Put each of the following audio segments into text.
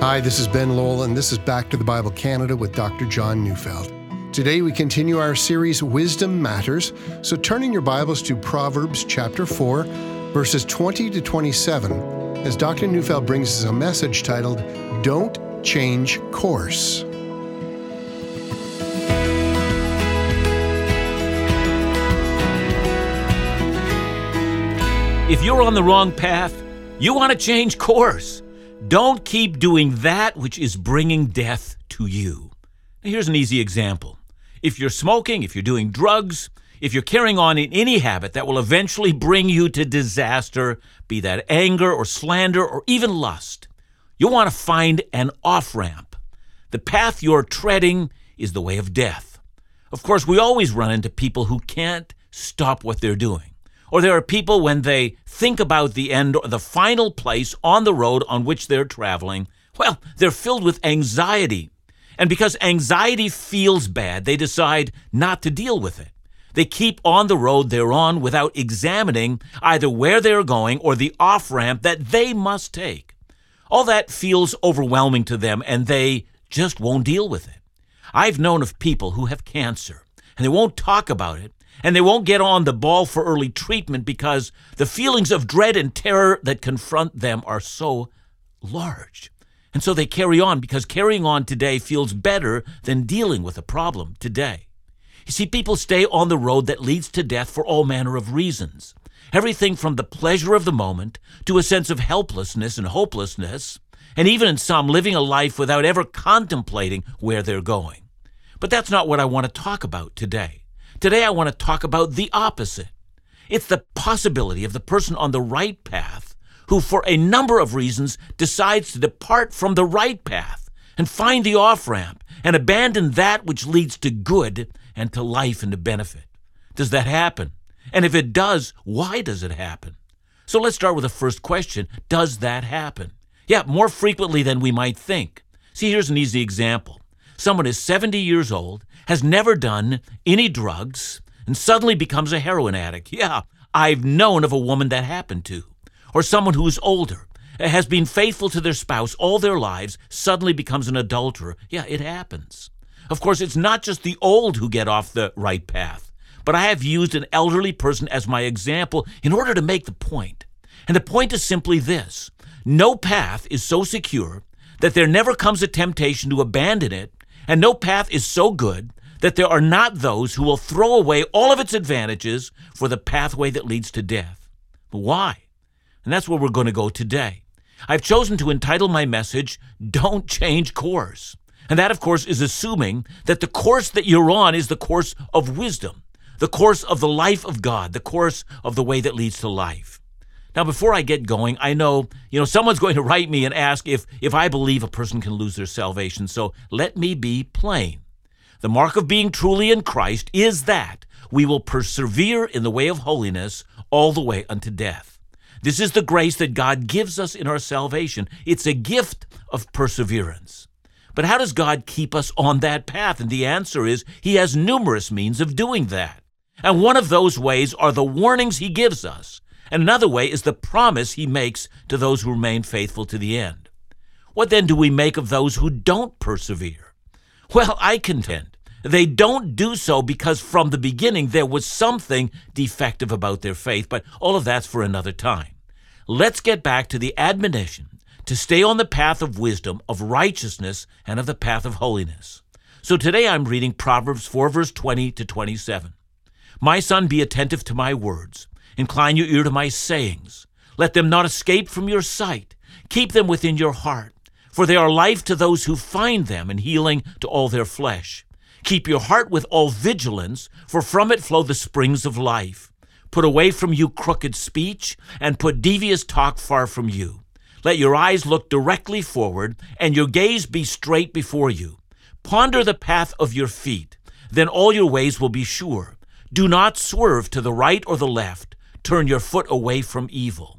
Hi, this is Ben Lowell, and this is Back to the Bible Canada with Dr. John Neufeld. Today we continue our series Wisdom Matters. So turn in your Bibles to Proverbs chapter 4, verses 20 to 27, as Dr. Neufeld brings us a message titled, Don't Change Course. If you're on the wrong path, you want to change course. Don't keep doing that which is bringing death to you. Now, here's an easy example. If you're smoking, if you're doing drugs, if you're carrying on in any habit that will eventually bring you to disaster, be that anger or slander or even lust, you'll want to find an off ramp. The path you're treading is the way of death. Of course, we always run into people who can't stop what they're doing. Or there are people when they think about the end or the final place on the road on which they're traveling, well, they're filled with anxiety. And because anxiety feels bad, they decide not to deal with it. They keep on the road they're on without examining either where they're going or the off ramp that they must take. All that feels overwhelming to them and they just won't deal with it. I've known of people who have cancer and they won't talk about it and they won't get on the ball for early treatment because the feelings of dread and terror that confront them are so large. And so they carry on because carrying on today feels better than dealing with a problem today. You see, people stay on the road that leads to death for all manner of reasons. Everything from the pleasure of the moment to a sense of helplessness and hopelessness, and even in some living a life without ever contemplating where they're going. But that's not what I want to talk about today. Today, I want to talk about the opposite. It's the possibility of the person on the right path who, for a number of reasons, decides to depart from the right path and find the off ramp and abandon that which leads to good and to life and to benefit. Does that happen? And if it does, why does it happen? So let's start with the first question Does that happen? Yeah, more frequently than we might think. See, here's an easy example. Someone is 70 years old has never done any drugs and suddenly becomes a heroin addict. Yeah, I've known of a woman that happened to. Or someone who's older, has been faithful to their spouse all their lives, suddenly becomes an adulterer. Yeah, it happens. Of course, it's not just the old who get off the right path, but I have used an elderly person as my example in order to make the point. And the point is simply this no path is so secure that there never comes a temptation to abandon it, and no path is so good that there are not those who will throw away all of its advantages for the pathway that leads to death. But why? And that's where we're going to go today. I've chosen to entitle my message, Don't Change Course. And that, of course, is assuming that the course that you're on is the course of wisdom, the course of the life of God, the course of the way that leads to life. Now, before I get going, I know, you know, someone's going to write me and ask if, if I believe a person can lose their salvation. So let me be plain. The mark of being truly in Christ is that we will persevere in the way of holiness all the way unto death. This is the grace that God gives us in our salvation. It's a gift of perseverance. But how does God keep us on that path? And the answer is He has numerous means of doing that. And one of those ways are the warnings He gives us. And another way is the promise He makes to those who remain faithful to the end. What then do we make of those who don't persevere? Well, I contend they don't do so because from the beginning there was something defective about their faith, but all of that's for another time. Let's get back to the admonition to stay on the path of wisdom, of righteousness, and of the path of holiness. So today I'm reading Proverbs 4, verse 20 to 27. My son, be attentive to my words, incline your ear to my sayings. Let them not escape from your sight, keep them within your heart for they are life to those who find them and healing to all their flesh. Keep your heart with all vigilance, for from it flow the springs of life. Put away from you crooked speech, and put devious talk far from you. Let your eyes look directly forward, and your gaze be straight before you. Ponder the path of your feet, then all your ways will be sure. Do not swerve to the right or the left. Turn your foot away from evil.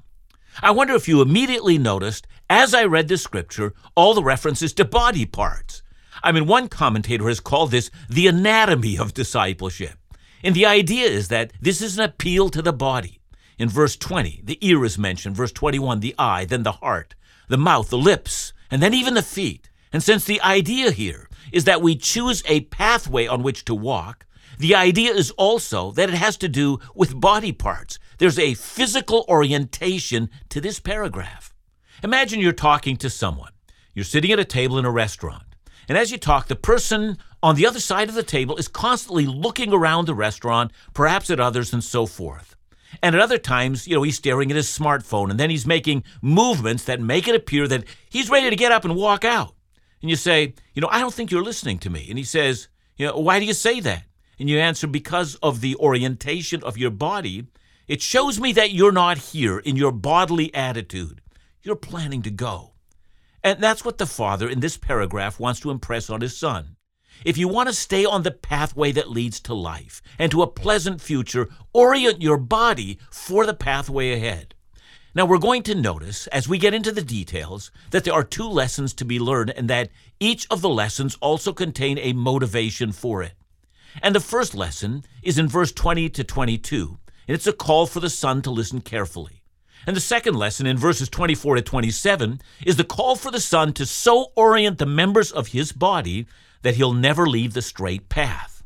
I wonder if you immediately noticed, as I read the scripture, all the references to body parts. I mean, one commentator has called this the anatomy of discipleship. And the idea is that this is an appeal to the body. In verse 20, the ear is mentioned. Verse 21, the eye, then the heart, the mouth, the lips, and then even the feet. And since the idea here is that we choose a pathway on which to walk, the idea is also that it has to do with body parts. There's a physical orientation to this paragraph. Imagine you're talking to someone. You're sitting at a table in a restaurant. And as you talk, the person on the other side of the table is constantly looking around the restaurant, perhaps at others and so forth. And at other times, you know, he's staring at his smartphone and then he's making movements that make it appear that he's ready to get up and walk out. And you say, you know, I don't think you're listening to me. And he says, you know, why do you say that? And you answer, because of the orientation of your body. It shows me that you're not here in your bodily attitude. You're planning to go. And that's what the father in this paragraph wants to impress on his son. If you want to stay on the pathway that leads to life and to a pleasant future, orient your body for the pathway ahead. Now, we're going to notice as we get into the details that there are two lessons to be learned and that each of the lessons also contain a motivation for it. And the first lesson is in verse 20 to 22, and it's a call for the son to listen carefully. And the second lesson in verses 24 to 27 is the call for the son to so orient the members of his body that he'll never leave the straight path.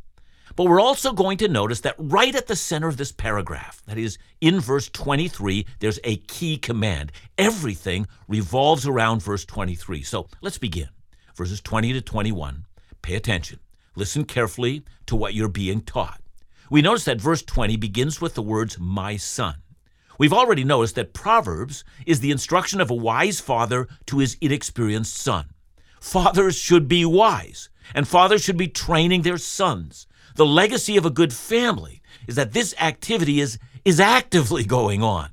But we're also going to notice that right at the center of this paragraph, that is in verse 23, there's a key command. Everything revolves around verse 23. So let's begin. Verses 20 to 21. Pay attention. Listen carefully to what you're being taught. We notice that verse 20 begins with the words, my son. We've already noticed that Proverbs is the instruction of a wise father to his inexperienced son. Fathers should be wise, and fathers should be training their sons. The legacy of a good family is that this activity is, is actively going on.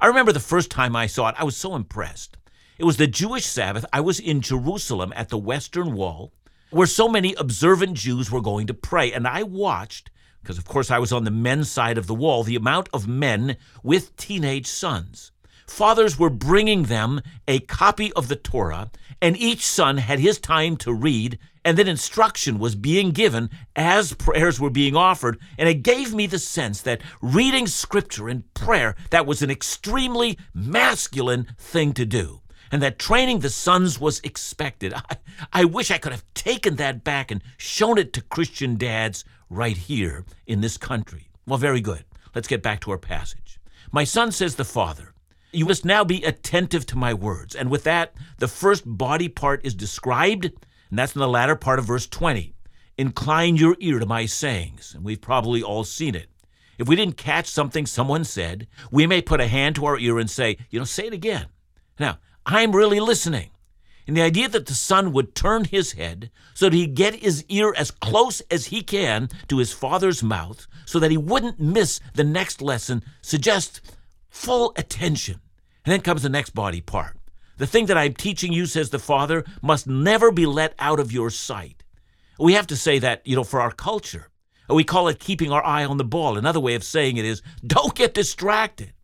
I remember the first time I saw it, I was so impressed. It was the Jewish Sabbath. I was in Jerusalem at the Western Wall, where so many observant Jews were going to pray, and I watched because of course I was on the men's side of the wall, the amount of men with teenage sons. Fathers were bringing them a copy of the Torah, and each son had his time to read, and then instruction was being given as prayers were being offered. And it gave me the sense that reading scripture and prayer, that was an extremely masculine thing to do. And that training the sons was expected. I, I wish I could have taken that back and shown it to Christian dads right here in this country. Well, very good. Let's get back to our passage. My son says the Father, you must now be attentive to my words. And with that, the first body part is described, and that's in the latter part of verse 20. Incline your ear to my sayings. And we've probably all seen it. If we didn't catch something someone said, we may put a hand to our ear and say, you know, say it again. Now, I'm really listening. And the idea that the son would turn his head so that he'd get his ear as close as he can to his father's mouth so that he wouldn't miss the next lesson suggests full attention. And then comes the next body part. The thing that I'm teaching you, says the Father, must never be let out of your sight. We have to say that, you know, for our culture. We call it keeping our eye on the ball. Another way of saying it is don't get distracted.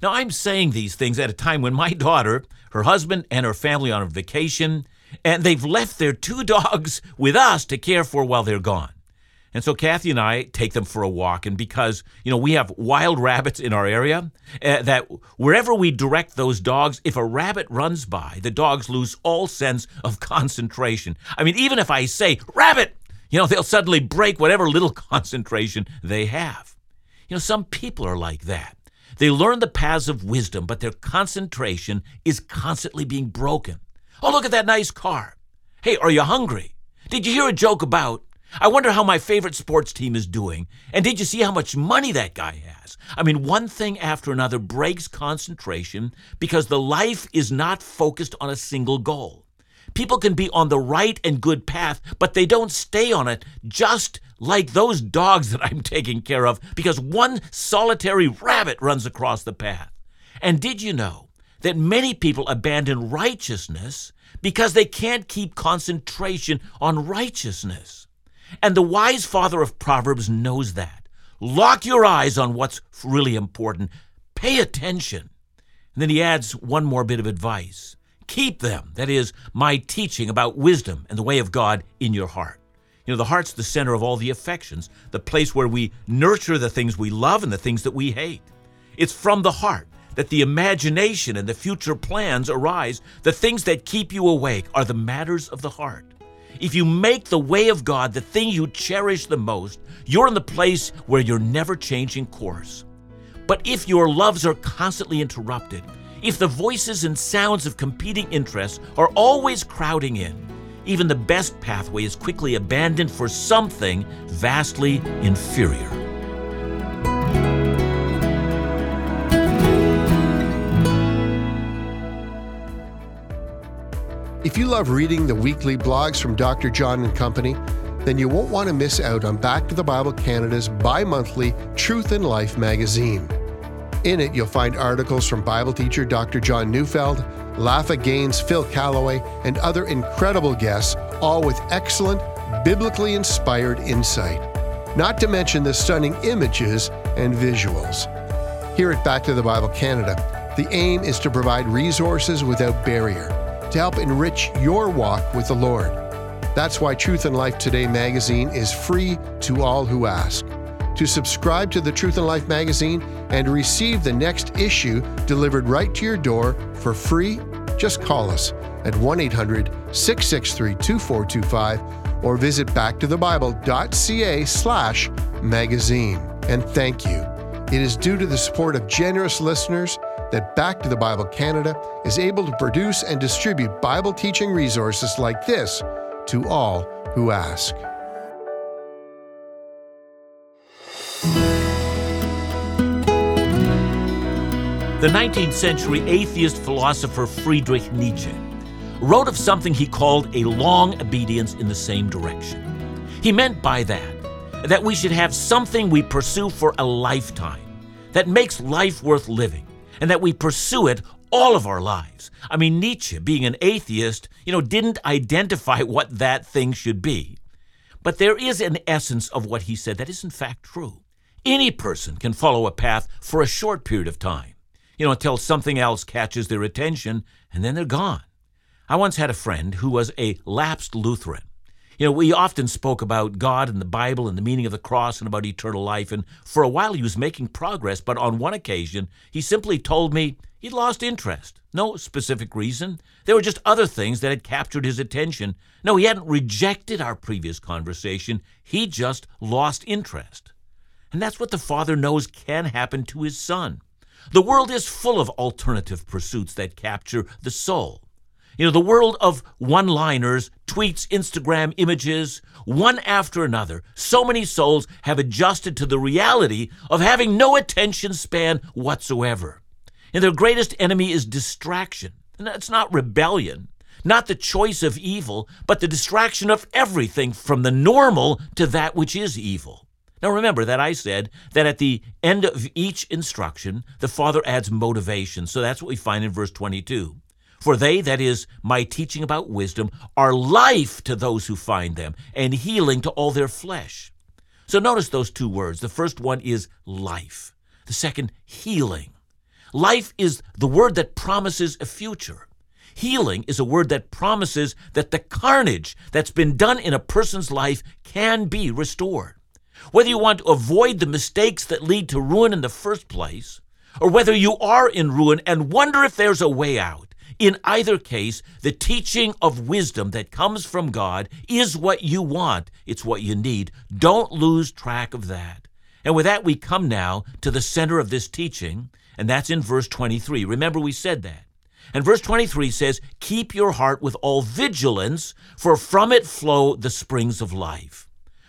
Now, I'm saying these things at a time when my daughter, her husband, and her family on a vacation, and they've left their two dogs with us to care for while they're gone. And so Kathy and I take them for a walk. And because, you know, we have wild rabbits in our area, uh, that wherever we direct those dogs, if a rabbit runs by, the dogs lose all sense of concentration. I mean, even if I say, rabbit, you know, they'll suddenly break whatever little concentration they have. You know, some people are like that. They learn the paths of wisdom, but their concentration is constantly being broken. Oh, look at that nice car. Hey, are you hungry? Did you hear a joke about? I wonder how my favorite sports team is doing. And did you see how much money that guy has? I mean, one thing after another breaks concentration because the life is not focused on a single goal. People can be on the right and good path, but they don't stay on it, just like those dogs that I'm taking care of, because one solitary rabbit runs across the path. And did you know that many people abandon righteousness because they can't keep concentration on righteousness? And the wise father of Proverbs knows that. Lock your eyes on what's really important. Pay attention. And then he adds one more bit of advice. Keep them, that is, my teaching about wisdom and the way of God in your heart. You know, the heart's the center of all the affections, the place where we nurture the things we love and the things that we hate. It's from the heart that the imagination and the future plans arise, the things that keep you awake are the matters of the heart. If you make the way of God the thing you cherish the most, you're in the place where you're never changing course. But if your loves are constantly interrupted, if the voices and sounds of competing interests are always crowding in, even the best pathway is quickly abandoned for something vastly inferior. If you love reading the weekly blogs from Dr. John and Company, then you won't want to miss out on Back to the Bible Canada's bi monthly Truth in Life magazine. In it, you'll find articles from Bible teacher Dr. John Neufeld, Lafa Gaines, Phil Callaway, and other incredible guests, all with excellent, biblically inspired insight. Not to mention the stunning images and visuals. Here at Back to the Bible Canada, the aim is to provide resources without barrier to help enrich your walk with the Lord. That's why Truth and Life Today magazine is free to all who ask. To subscribe to the Truth and Life magazine and receive the next issue delivered right to your door for free, just call us at 1 800 663 2425 or visit backtothebible.ca slash magazine. And thank you. It is due to the support of generous listeners that Back to the Bible Canada is able to produce and distribute Bible teaching resources like this to all who ask. The 19th century atheist philosopher Friedrich Nietzsche wrote of something he called a long obedience in the same direction. He meant by that that we should have something we pursue for a lifetime that makes life worth living and that we pursue it all of our lives. I mean, Nietzsche, being an atheist, you know, didn't identify what that thing should be. But there is an essence of what he said that is in fact true. Any person can follow a path for a short period of time you know, until something else catches their attention and then they're gone. I once had a friend who was a lapsed Lutheran. You know, we often spoke about God and the Bible and the meaning of the cross and about eternal life, and for a while he was making progress, but on one occasion he simply told me he'd lost interest. No specific reason. There were just other things that had captured his attention. No, he hadn't rejected our previous conversation, he just lost interest. And that's what the Father knows can happen to his Son. The world is full of alternative pursuits that capture the soul. You know, the world of one liners, tweets, Instagram images, one after another. So many souls have adjusted to the reality of having no attention span whatsoever. And their greatest enemy is distraction. And that's not rebellion, not the choice of evil, but the distraction of everything from the normal to that which is evil. Now remember that I said that at the end of each instruction, the Father adds motivation. So that's what we find in verse 22. For they, that is, my teaching about wisdom, are life to those who find them, and healing to all their flesh. So notice those two words. The first one is life, the second, healing. Life is the word that promises a future. Healing is a word that promises that the carnage that's been done in a person's life can be restored. Whether you want to avoid the mistakes that lead to ruin in the first place, or whether you are in ruin and wonder if there's a way out, in either case, the teaching of wisdom that comes from God is what you want. It's what you need. Don't lose track of that. And with that, we come now to the center of this teaching, and that's in verse 23. Remember, we said that. And verse 23 says, Keep your heart with all vigilance, for from it flow the springs of life.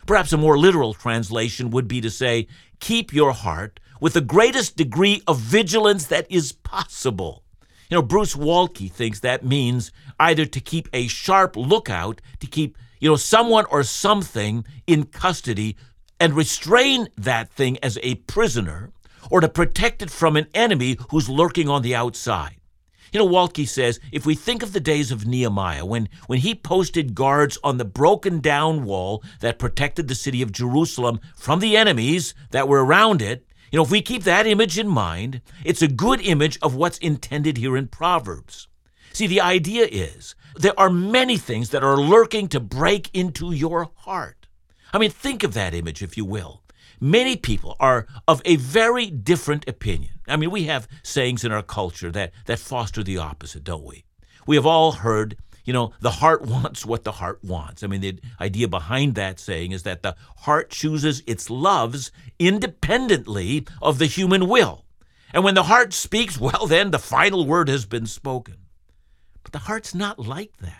Perhaps a more literal translation would be to say, keep your heart with the greatest degree of vigilance that is possible. You know, Bruce Waltke thinks that means either to keep a sharp lookout, to keep, you know, someone or something in custody and restrain that thing as a prisoner, or to protect it from an enemy who's lurking on the outside. You know, Waltke says if we think of the days of Nehemiah, when, when he posted guards on the broken down wall that protected the city of Jerusalem from the enemies that were around it, you know, if we keep that image in mind, it's a good image of what's intended here in Proverbs. See, the idea is there are many things that are lurking to break into your heart. I mean, think of that image, if you will. Many people are of a very different opinion. I mean, we have sayings in our culture that, that foster the opposite, don't we? We have all heard, you know, the heart wants what the heart wants. I mean, the idea behind that saying is that the heart chooses its loves independently of the human will. And when the heart speaks, well, then the final word has been spoken. But the heart's not like that.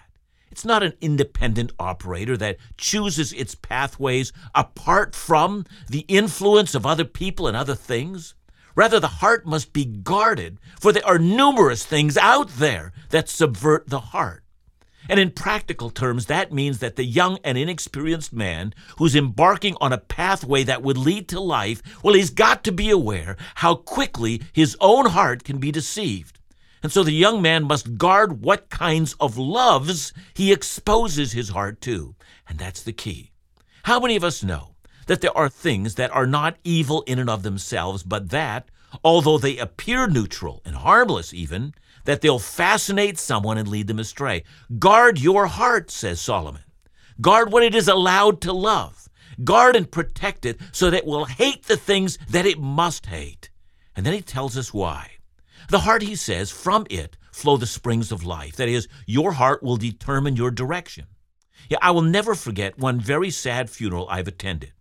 It's not an independent operator that chooses its pathways apart from the influence of other people and other things. Rather, the heart must be guarded, for there are numerous things out there that subvert the heart. And in practical terms, that means that the young and inexperienced man who's embarking on a pathway that would lead to life, well, he's got to be aware how quickly his own heart can be deceived. And so the young man must guard what kinds of loves he exposes his heart to. And that's the key. How many of us know that there are things that are not evil in and of themselves, but that, although they appear neutral and harmless even, that they'll fascinate someone and lead them astray? Guard your heart, says Solomon. Guard what it is allowed to love. Guard and protect it so that it will hate the things that it must hate. And then he tells us why. The heart, he says, from it flow the springs of life. That is, your heart will determine your direction. Yeah, I will never forget one very sad funeral I've attended.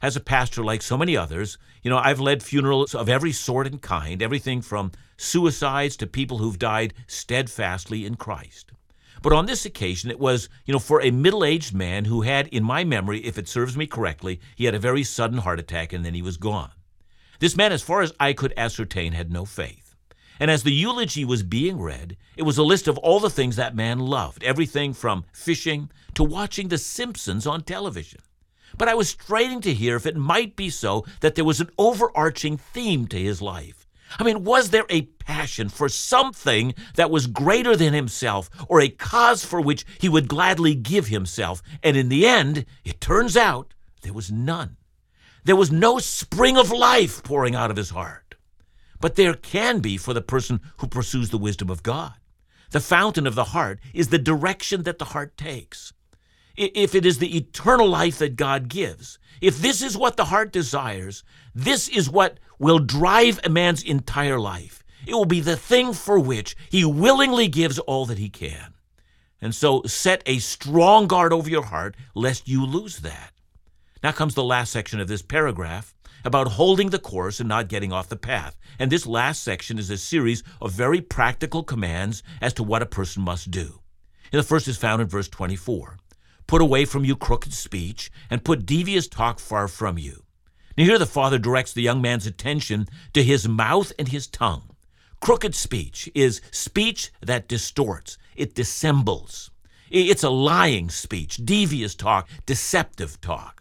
As a pastor, like so many others, you know, I've led funerals of every sort and kind, everything from suicides to people who've died steadfastly in Christ. But on this occasion, it was, you know, for a middle aged man who had, in my memory, if it serves me correctly, he had a very sudden heart attack and then he was gone. This man, as far as I could ascertain, had no faith. And as the eulogy was being read, it was a list of all the things that man loved everything from fishing to watching The Simpsons on television. But I was straining to hear if it might be so that there was an overarching theme to his life. I mean, was there a passion for something that was greater than himself, or a cause for which he would gladly give himself? And in the end, it turns out there was none. There was no spring of life pouring out of his heart. But there can be for the person who pursues the wisdom of God. The fountain of the heart is the direction that the heart takes. If it is the eternal life that God gives, if this is what the heart desires, this is what will drive a man's entire life. It will be the thing for which he willingly gives all that he can. And so set a strong guard over your heart lest you lose that. Now comes the last section of this paragraph about holding the course and not getting off the path. And this last section is a series of very practical commands as to what a person must do. And the first is found in verse 24 Put away from you crooked speech, and put devious talk far from you. Now, here the father directs the young man's attention to his mouth and his tongue. Crooked speech is speech that distorts, it dissembles. It's a lying speech, devious talk, deceptive talk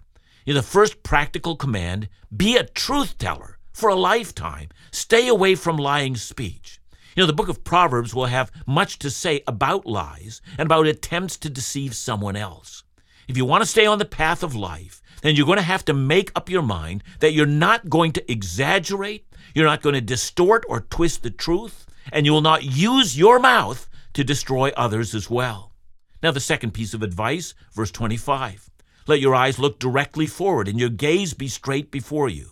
the first practical command be a truth teller for a lifetime. Stay away from lying speech. You know, the book of Proverbs will have much to say about lies and about attempts to deceive someone else. If you want to stay on the path of life, then you're going to have to make up your mind that you're not going to exaggerate, you're not going to distort or twist the truth, and you will not use your mouth to destroy others as well. Now, the second piece of advice, verse 25. Let your eyes look directly forward and your gaze be straight before you.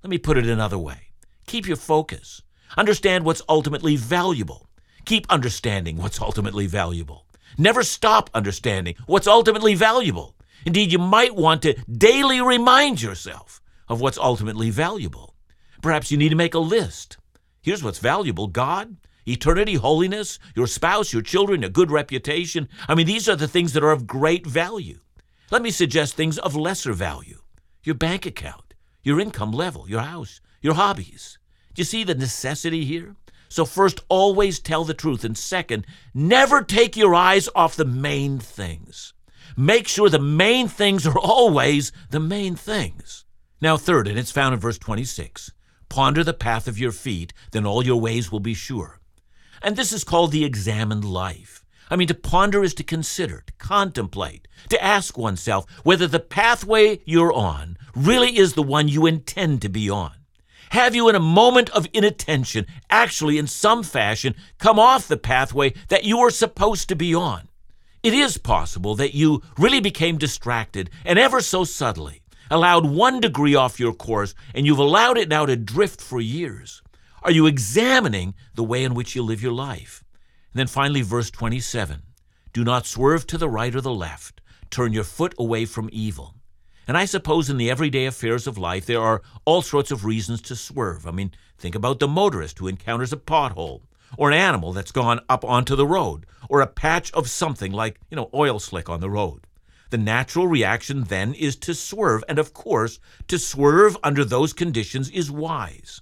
Let me put it another way. Keep your focus. Understand what's ultimately valuable. Keep understanding what's ultimately valuable. Never stop understanding what's ultimately valuable. Indeed, you might want to daily remind yourself of what's ultimately valuable. Perhaps you need to make a list. Here's what's valuable God, eternity, holiness, your spouse, your children, a good reputation. I mean, these are the things that are of great value. Let me suggest things of lesser value your bank account, your income level, your house, your hobbies. Do you see the necessity here? So, first, always tell the truth. And second, never take your eyes off the main things. Make sure the main things are always the main things. Now, third, and it's found in verse 26 ponder the path of your feet, then all your ways will be sure. And this is called the examined life. I mean, to ponder is to consider, to contemplate, to ask oneself whether the pathway you're on really is the one you intend to be on. Have you, in a moment of inattention, actually, in some fashion, come off the pathway that you were supposed to be on? It is possible that you really became distracted, and ever so subtly, allowed one degree off your course and you've allowed it now to drift for years? Are you examining the way in which you live your life? And then finally, verse 27 Do not swerve to the right or the left, turn your foot away from evil. And I suppose in the everyday affairs of life, there are all sorts of reasons to swerve. I mean, think about the motorist who encounters a pothole, or an animal that's gone up onto the road, or a patch of something like, you know, oil slick on the road. The natural reaction then is to swerve, and of course, to swerve under those conditions is wise.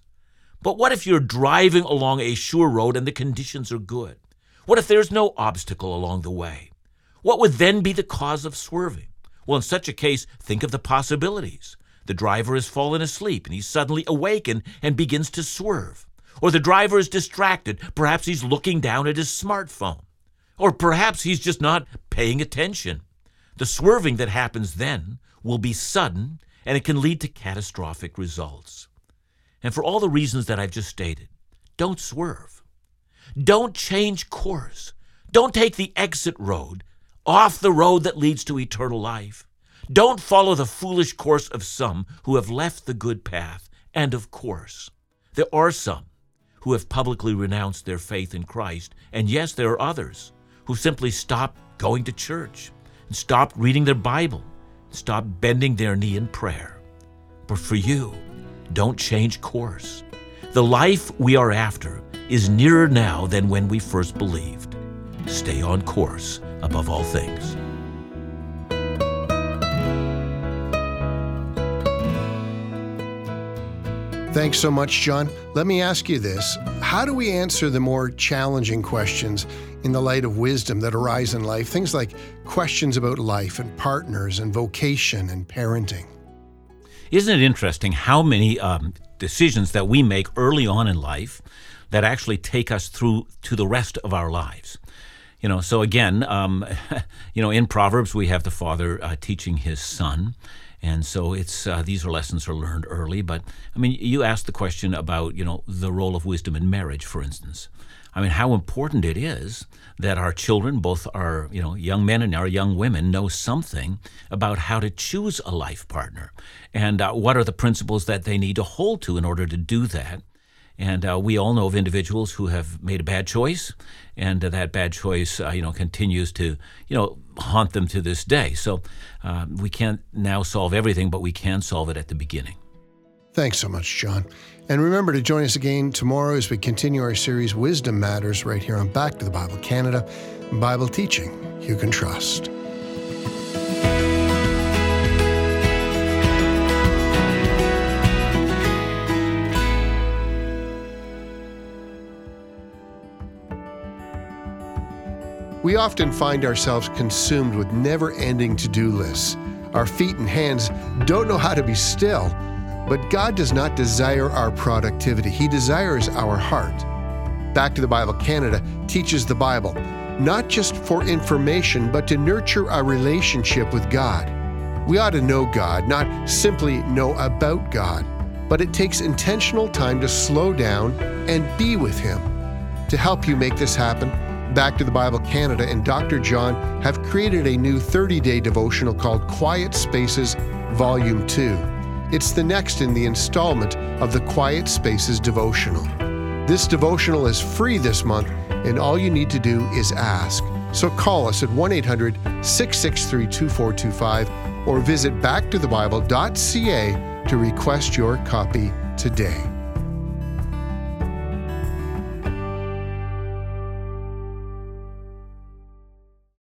But what if you're driving along a sure road and the conditions are good? What if there's no obstacle along the way? What would then be the cause of swerving? Well, in such a case, think of the possibilities. The driver has fallen asleep and he's suddenly awakened and begins to swerve. Or the driver is distracted. Perhaps he's looking down at his smartphone. Or perhaps he's just not paying attention. The swerving that happens then will be sudden and it can lead to catastrophic results. And for all the reasons that I've just stated, don't swerve. Don't change course. Don't take the exit road off the road that leads to eternal life. Don't follow the foolish course of some who have left the good path. And of course, there are some who have publicly renounced their faith in Christ. And yes, there are others who simply stopped going to church and stopped reading their Bible, and stopped bending their knee in prayer. But for you, don't change course. The life we are after is nearer now than when we first believed. Stay on course above all things. Thanks so much, John. Let me ask you this How do we answer the more challenging questions in the light of wisdom that arise in life? Things like questions about life and partners and vocation and parenting. Isn't it interesting how many um, decisions that we make early on in life that actually take us through to the rest of our lives? You know, so again, um, you know, in Proverbs we have the father uh, teaching his son, and so it's uh, these are lessons are learned early. But I mean, you asked the question about you know the role of wisdom in marriage, for instance. I mean, how important it is that our children, both our you know young men and our young women, know something about how to choose a life partner, and uh, what are the principles that they need to hold to in order to do that. And uh, we all know of individuals who have made a bad choice, and uh, that bad choice, uh, you know, continues to, you know, haunt them to this day. So uh, we can't now solve everything, but we can solve it at the beginning. Thanks so much, John. And remember to join us again tomorrow as we continue our series Wisdom Matters right here on Back to the Bible Canada, Bible teaching you can trust. We often find ourselves consumed with never ending to do lists. Our feet and hands don't know how to be still. But God does not desire our productivity, He desires our heart. Back to the Bible Canada teaches the Bible, not just for information, but to nurture our relationship with God. We ought to know God, not simply know about God, but it takes intentional time to slow down and be with Him. To help you make this happen, Back to the Bible Canada and Dr. John have created a new 30 day devotional called Quiet Spaces Volume 2. It's the next in the installment of the Quiet Spaces devotional. This devotional is free this month, and all you need to do is ask. So call us at 1 800 663 2425 or visit backtothebible.ca to request your copy today.